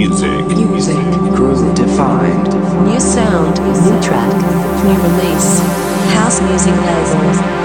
music. Music. Grows defined. New sound, new track, new release. House music labels.